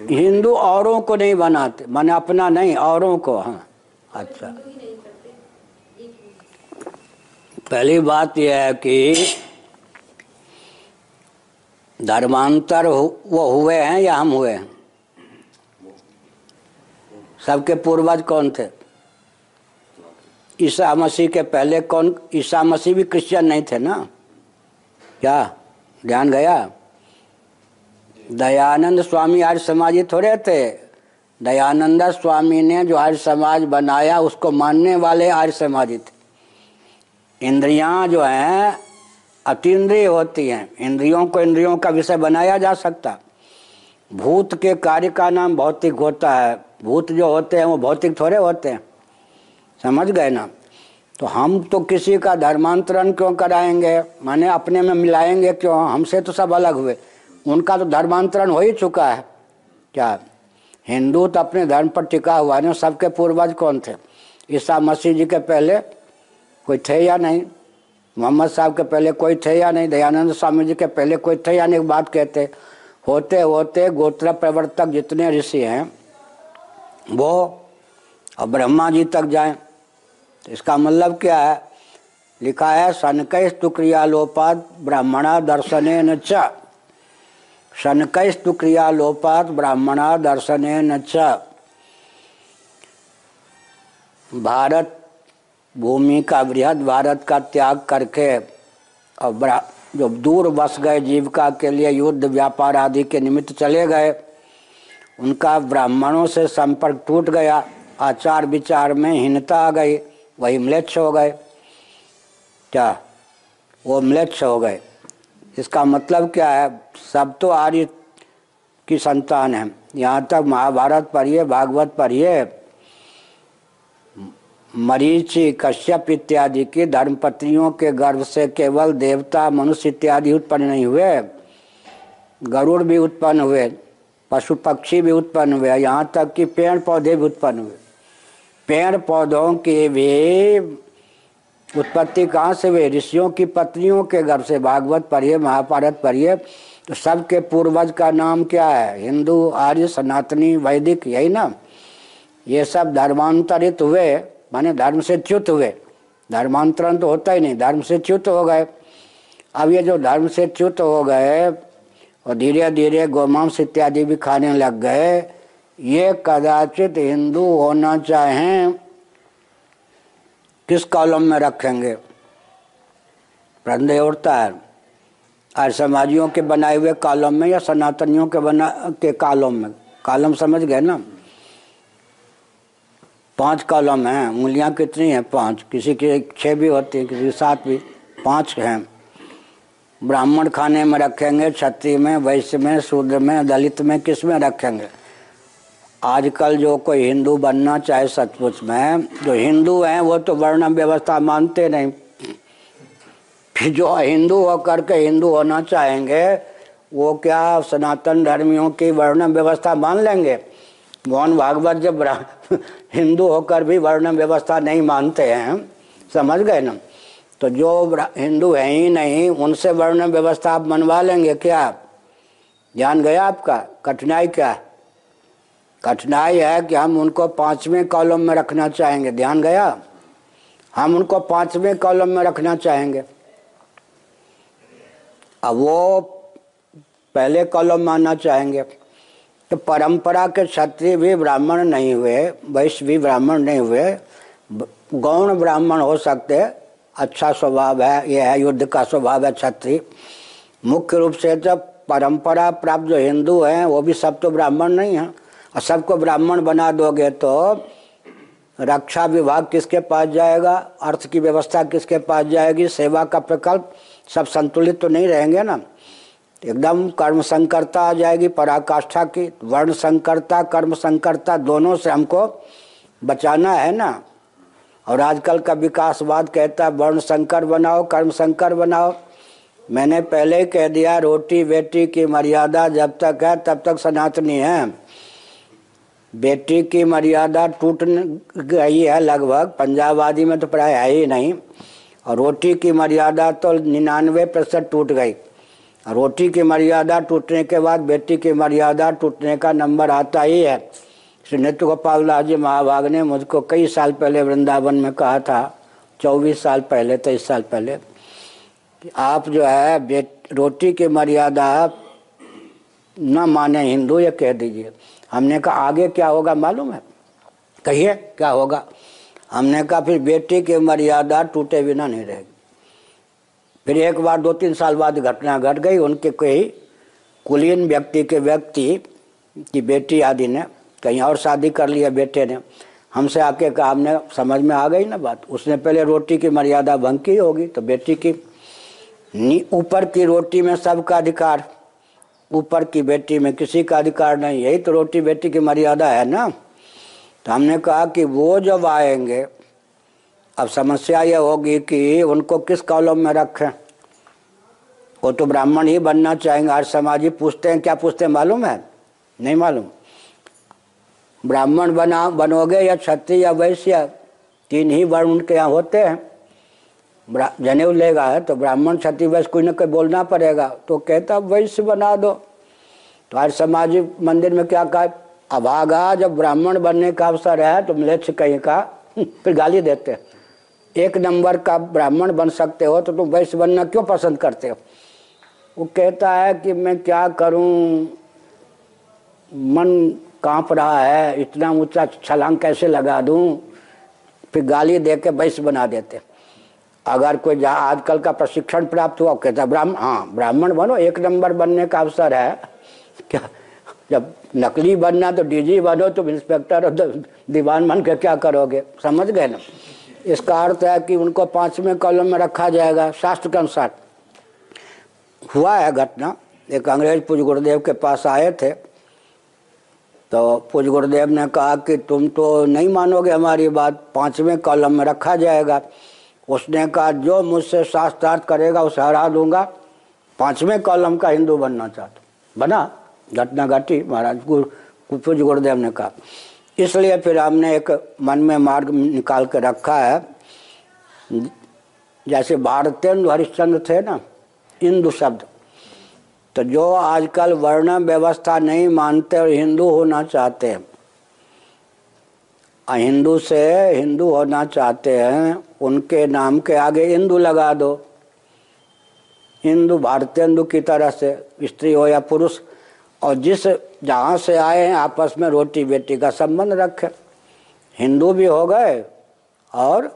हिंदू औरों को नहीं बनाते, माने अपना नहीं, औरों को हाँ। अच्छा। पहली बात यह है कि धर्मांतर वो हुए हैं या हम हुए हैं? सबके पूर्वज कौन थे? ईसा मसीह के पहले कौन, ईसा मसीह भी क्रिश्चियन नहीं थे ना? क्या? ध्यान गया? दयानंद स्वामी आर्य समाजी थोड़े थे। दयानंद स्वामी ने जो आर्य समाज बनाया, उसको मानने वाले आर्य समाजी थे। इंद्रियाँ जो हैं, अतीन्द्रिय होती हैं। इंद्रियों को इंद्रियों का विषय बनाया जा सकता। भूत के कार्य का नाम भौतिक होता है। भूत जो होते हैं, वो भौतिक थोड़े होते हैं। समझ गए ना? तो हम तो किसी का धर्मांतरण क्यों कराएँगे? माने अपने में मिलाएँगे क्यों? हमसे तो सब अलग हुए। उनका तो धर्मांतरण हो ही चुका है। क्या? हिंदू तो अपने धर्म पर टिका हुआ है सबके पूर्वज कौन थे? ईसा मसीह जी के पहले कोई थे या नहीं? मोहम्मद साहब के पहले कोई थे या नहीं? दयानंद स्वामी जी के पहले कोई थे या नहीं? बात कहते, होते होते गोत्र प्रवर्तक जितने ऋषि हैं, वो और ब्रह्मा जी तक जाएँ। तो इसका मतलब क्या है? लिखा है सनकस्तु क्रियालोपात ब्राह्मणा दर्शन न च सनकस्तु क्रियालोपात ब्राह्मणा दर्शने न भारत भूमि का बृहद भारत का त्याग करके और जो दूर बस गए जीविका के लिए युद्ध, व्यापार आदि के निमित्त चले गए, उनका ब्राह्मणों से संपर्क टूट गया, आचार विचार में हीनता आ गई, वही म्लेच्छ हो गए। क्या? वो म्लेच्छ हो गए। इसका मतलब क्या है? सब तो आर्य की संतान है। यहाँ तक महाभारत पढ़िए, भागवत पढ़िए, मरीचि, कश्यप इत्यादि की धर्मपत्नियों के गर्भ से केवल देवता, मनुष्य इत्यादि उत्पन्न नहीं हुए। गरुड़ भी उत्पन्न हुए, पशु पक्षी भी उत्पन्न हुए, यहाँ तक कि पेड़ पौधे भी उत्पन्न हुए। पेड़ पौधों के भी उत्पत्ति कहाँ से हुई? ऋषियों की पत्नियों के घर से, भागवत पढ़िए, महाभारत पढ़िए। तो सबके पूर्वज का नाम क्या है? हिंदू, आर्य, सनातनी, वैदिक, यही ना? ये सब धर्मांतरित हुए, माने धर्म से च्युत हुए। धर्मांतरण तो होता ही नहीं, धर्म से च्युत हो गए। अब ये जो धर्म से च्युत हो गए, और धीरे धीरे गोमांस इत्यादि भी खाने लग गए, ये कदाचित हिंदू होना चाहें किस कॉलम में रखेंगे? प्रदेह उठता है। और समाजियों के बनाए हुए कॉलम में या सनातनियों के बना, के कॉलम में? कॉलम समझ गए ना? पाँच कॉलम हैं। उंगलियाँ कितनी हैं? पाँच। किसी की छः भी होती है, किसी की सात भी। पाँच हैं। ब्राह्मण खाने में रखेंगे क्षत्रिय में, वैश्य में, शूद्र में, दलित में किसमें रखेंगे? आजकल जो कोई हिंदू बनना चाहे सचमुच में, जो हिंदू हैं, वो तो वर्ण व्यवस्था मानते नहीं। फिर जो हिंदू होकर के हिंदू होना चाहेंगे, वो क्या सनातन धर्मियों की वर्ण व्यवस्था मान लेंगे? मोहन भागवत जब हिंदू होकर भी वर्ण व्यवस्था नहीं मानते हैं, समझ गए ना? तो जो हिंदू हैं ही नहीं, उनसे वर्ण व्यवस्था आप मनवा लेंगे क्या? ध्यान गया आपका? कठिनाई क्या? कठिनाई है कि हम उनको पाँचवें कॉलम में रखना चाहेंगे। ध्यान गया? हम उनको पाँचवें कॉलम में रखना चाहेंगे। अब वो पहले कॉलम मानना चाहेंगे। तो परंपरा के क्षत्रिय भी ब्राह्मण नहीं हुए, वैश्य भी ब्राह्मण नहीं हुए। गौण ब्राह्मण हो सकते अच्छा स्वभाव है यह है युद्ध का स्वभाव है क्षत्रिय। मुख्य रूप से जब परंपरा प्राप्त जो हिंदू हैं, वो भी सब तो ब्राह्मण नहीं हैं। और सबको ब्राह्मण बना दोगे तो रक्षा विभाग किसके पास जाएगा? अर्थ की व्यवस्था किसके पास जाएगी? सेवा का प्रकल्प सब संतुलित तो नहीं रहेंगे ना। एकदम कर्म संकरता आ जाएगी पराकाष्ठा की। वर्ण संकरता, कर्म संकरता दोनों से हमको बचाना है ना। और आजकल का विकासवाद कहता है, वर्ण संकर बनाओ, कर्म संकर बनाओ। मैंने पहले ही कह दिया रोटी बेटी की मर्यादा जब तक है, तब तक सनातनी है। बेटी की मर्यादा टूट गई है लगभग। पंजाब आदि में तो प्राय है ही नहीं। और रोटी की मर्यादा तो निन्यानवे प्रतिशत टूट गई। रोटी की मर्यादा टूटने के बाद बेटी की मर्यादा टूटने का नंबर आता ही है। श्री नित्य गोपाल दास जी महाभाग ने मुझको कई साल पहले वृंदावन में कहा था, चौबीस साल पहले, तेईस साल पहले, कि आप जो है बेट रोटी की मर्यादा न माने हिंदू, ये कह दीजिए। हमने कहा, आगे क्या होगा मालूम है? कहिए, क्या होगा? हमने कहा, फिर बेटी की मर्यादा टूटे बिना नहीं रहेगी। फिर एक बार दो तीन साल बाद घटना घट गट गई, उनके कोई कुलीन व्यक्ति के व्यक्ति की बेटी आदि ने कहीं और शादी कर लिया बेटे ने। हमसे आके कहा, हमने समझ में आ गई ना बात। उसने पहले रोटी की मर्यादा भंग की होगी तो बेटी की ऊपर की रोटी में सबका अधिकार ऊपर की बेटी में किसी का अधिकार नहीं, यही तो रोटी बेटी की मर्यादा है ना? तो हमने कहा कि वो जब आएँगे, अब समस्या ये होगी कि उनको किस कॉलम में रखें? वो तो ब्राह्मण ही बनना चाहेंगे, हर समाज ही पूछते हैं, क्या पूछते हैं, मालूम है? नहीं मालूम। ब्राह्मण बना, बनोगे या क्षत्रिय या वैश्य, तीन ही वर्ण उनके यहाँ होते हैं। जनेऊ लेगा है तो ब्राह्मण क्षत्रिय वैश्य कोई ना कोई बोलना पड़ेगा। तो कहता वैश्य बना दो। तो आज सामाजिक मंदिर में क्या कहा अभागा जब ब्राह्मण बनने का अवसर है तो मिलेच्छ कहीं का फिर गाली देते एक नंबर का ब्राह्मण बन सकते हो तो तुम वैश्य बनना क्यों पसंद करते हो? वो कहता है कि, मैं क्या करूँ? मन काँप रहा है, इतना ऊँचा छलांग कैसे लगा दूँ? फिर गाली दे के वैश्य बना देते। अगर कोई जहाँ आजकल का प्रशिक्षण प्राप्त हुआ कहता ब्राह्मण हाँ ब्राह्मण बनो, एक नंबर बनने का अवसर है। क्या, जब नकली बनना तो डीजी बनो, तुम इंस्पेक्टर और दीवान बन के क्या करोगे? समझ गए ना? इसका अर्थ है कि उनको पाँचवें कॉलम में रखा जाएगा शास्त्र के अनुसार। हुआ है घटना। एक अंग्रेज़ पूज गुरुदेव के पास आए थे। तो पूज गुरुदेव ने कहा कि तुम तो नहीं मानोगे हमारी बात, पाँचवें कॉलम में रखा जाएगा। उसने कहा, जो मुझसे शास्त्रार्थ करेगा, उसे हरा दूँगा। पाँचवें कॉलम का हिंदू बनना चाहता बना, घटना घटी, महाराज गुरु पूज गुरुदेव ने कहा। इसलिए फिर हमने एक मन में मार्ग निकाल के रखा है। जैसे भारतेंदु हरिश्चंद्र थे ना हिंदू शब्द। तो जो आजकल वर्ण व्यवस्था नहीं मानते और हिंदू होना चाहते हैं हिंदू से हिंदू होना चाहते हैं, उनके नाम के आगे हिंदू लगा दो। हिंदू भारतीय हिंदू की तरह से, स्त्री हो या पुरुष, और जिस जहाँ से आए हैं आपस में रोटी बेटी का संबंध रखें। हिंदू भी हो गए, और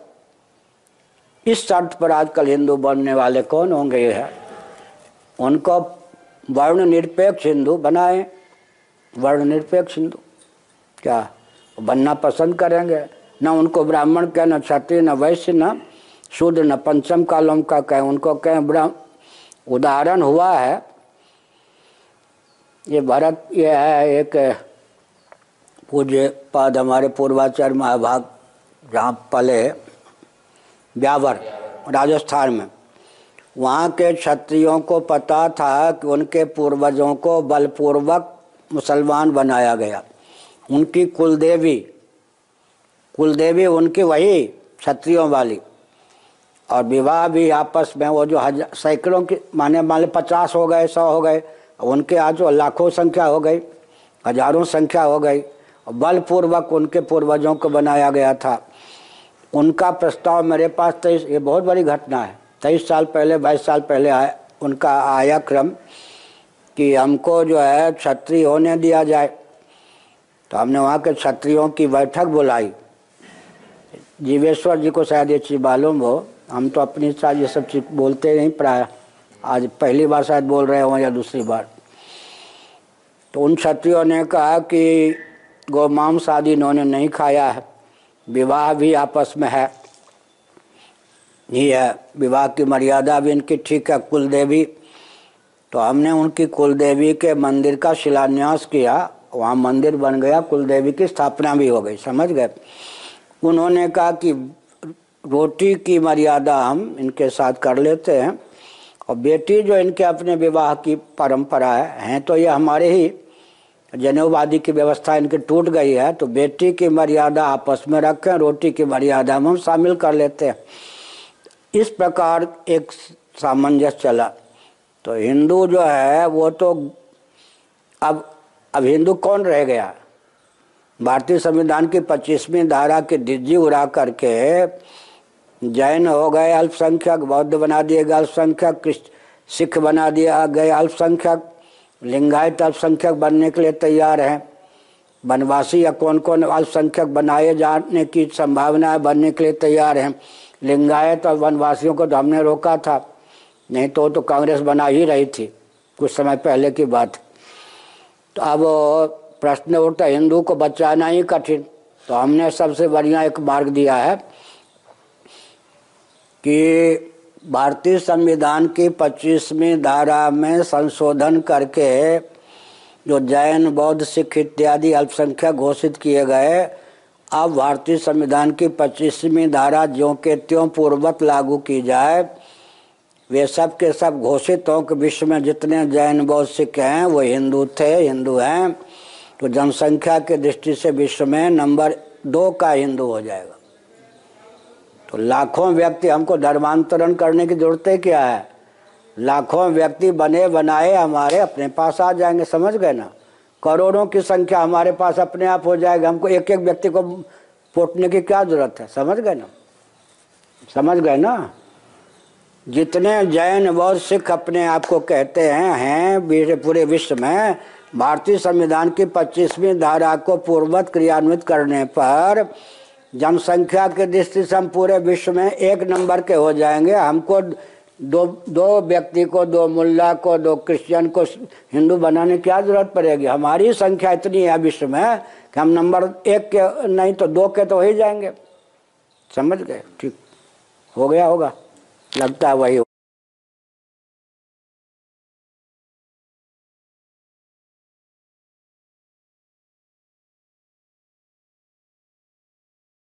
इस शर्त पर आजकल हिंदू बनने वाले कौन होंगे है उनको वर्ण निरपेक्ष हिंदू बनाए। वर्ण निरपेक्ष हिंदू, क्या? बनना पसंद करेंगे। न उनको ब्राह्मण कहें, न क्षत्रिय, न वैश्य, न शुद्ध न पंचम कालम का कहें, उनको कहें उदाहरण हुआ है, ये भरत, ये है एक पूज्य पद हमारे पूर्वाचार्य महाभाग, जहाँ पले ब्यावर, राजस्थान में। वहाँ के क्षत्रियों को पता था कि उनके पूर्वजों को बलपूर्वक मुसलमान बनाया गया। उनकी कुलदेवी कुलदेवी उनकी वही क्षत्रियों वाली। और विवाह भी आपस में वो जो हज़ार सैकड़ों की, माने माने पचास हो गए, सौ हो गए उनके आज जो लाखों संख्या हो गई, हज़ारों संख्या हो गई बलपूर्वक उनके पूर्वजों को बनाया गया था। उनका प्रस्ताव मेरे पास तेईस, ये बहुत बड़ी घटना है। तेईस साल पहले, बाईस साल पहले आया, उनका आया क्रम कि हमको जो है क्षत्रिय होने दिया जाए। तो हमने वहाँ के क्षत्रियों की बैठक बुलाई। जीवेश्वर जी को शायद ये चीज़ मालूम हो, हम तो अपनी साथ ये सब चीज़ बोलते नहीं, प्राय आज पहली बार शायद बोल रहे हों या दूसरी बार। तो उन क्षत्रियों ने कहा कि गौ मांस आदि इन्होंने नहीं खाया है, विवाह भी आपस में है। ही है, विवाह की मर्यादा भी इनकी ठीक है कुल देवी तो हमने उनकी कुल देवी के मंदिर का शिलान्यास किया वहाँ मंदिर बन गया कुल देवी की स्थापना भी हो गई, समझ गए? उन्होंने कहा कि रोटी की मर्यादा हम इनके साथ कर लेते हैं, और बेटी जो इनके अपने विवाह की परंपरा है, हैं तो ये हमारे ही जनेवादी की व्यवस्था इनकी टूट गई है तो बेटी की मर्यादा आपस में रखें, रोटी की मर्यादा हम शामिल कर लेते हैं। इस प्रकार एक सामंजस्य चला। तो हिंदू जो है, वो तो अब अब हिंदू कौन रह गया? भारतीय संविधान की पच्चीसवीं धारा की डिज्जी उड़ा करके जैन हो गए, अल्पसंख्यक, बौद्ध बना दिए गए, अल्पसंख्यक सिख बना दिया गए अल्पसंख्यक, लिंगायत अल्पसंख्यक बनने के लिए तैयार हैं। वनवासी या कौन कौन अल्पसंख्यक बनाए जाने की संभावना बनने के लिए तैयार हैं। लिंगायत और वनवासियों को तो हमने रोका था, नहीं तो तो कांग्रेस बना ही रही थी, कुछ समय पहले की बात। तो अब प्रश्न उठता, हिंदू को बचाना ही कठिन। तो हमने सबसे बढ़िया एक मार्ग दिया है कि भारतीय संविधान की 25वीं धारा में संशोधन करके जो जैन, बौद्ध, सिख इत्यादि अल्पसंख्यक घोषित किए गए, अब भारतीय संविधान की 25वीं धारा ज्यों के त्यों पूर्वत लागू की जाए वे सब के सब घोषित हों कि विश्व में जितने जैन बौद्ध सिख हैं, वो हिंदू थे, हिंदू हैं। तो जनसंख्या के दृष्टि से विश्व में नंबर दो का हिंदू हो जाएगा। तो लाखों व्यक्ति, हमको धर्मांतरण करने की ज़रूरत है क्या है? लाखों व्यक्ति बने बनाए हमारे अपने पास आ जाएँगे, समझ गए ना? करोड़ों की संख्या हमारे पास अपने आप हो जाएगा। हमको एक एक व्यक्ति को पोटने की क्या ज़रूरत है, समझ गए ना? समझ गए ना? जितने जैन व सिख अपने आप को कहते हैं हैं पूरे विश्व में, भारतीय संविधान की 25वीं धारा को पूर्वत क्रियान्वित करने पर जनसंख्या के दृष्टि से हम पूरे विश्व में एक नंबर के हो जाएँगे। हमको दो दो व्यक्ति को, दो मुल्ला को, दो क्रिश्चियन को हिंदू बनाने की क्या ज़रूरत पड़ेगी? हमारी संख्या इतनी है विश्व में कि हम नंबर एक के, नहीं तो दो के तो हो ही जाएँगे। समझ गए? ठीक। हो गया होगा। लगता है वही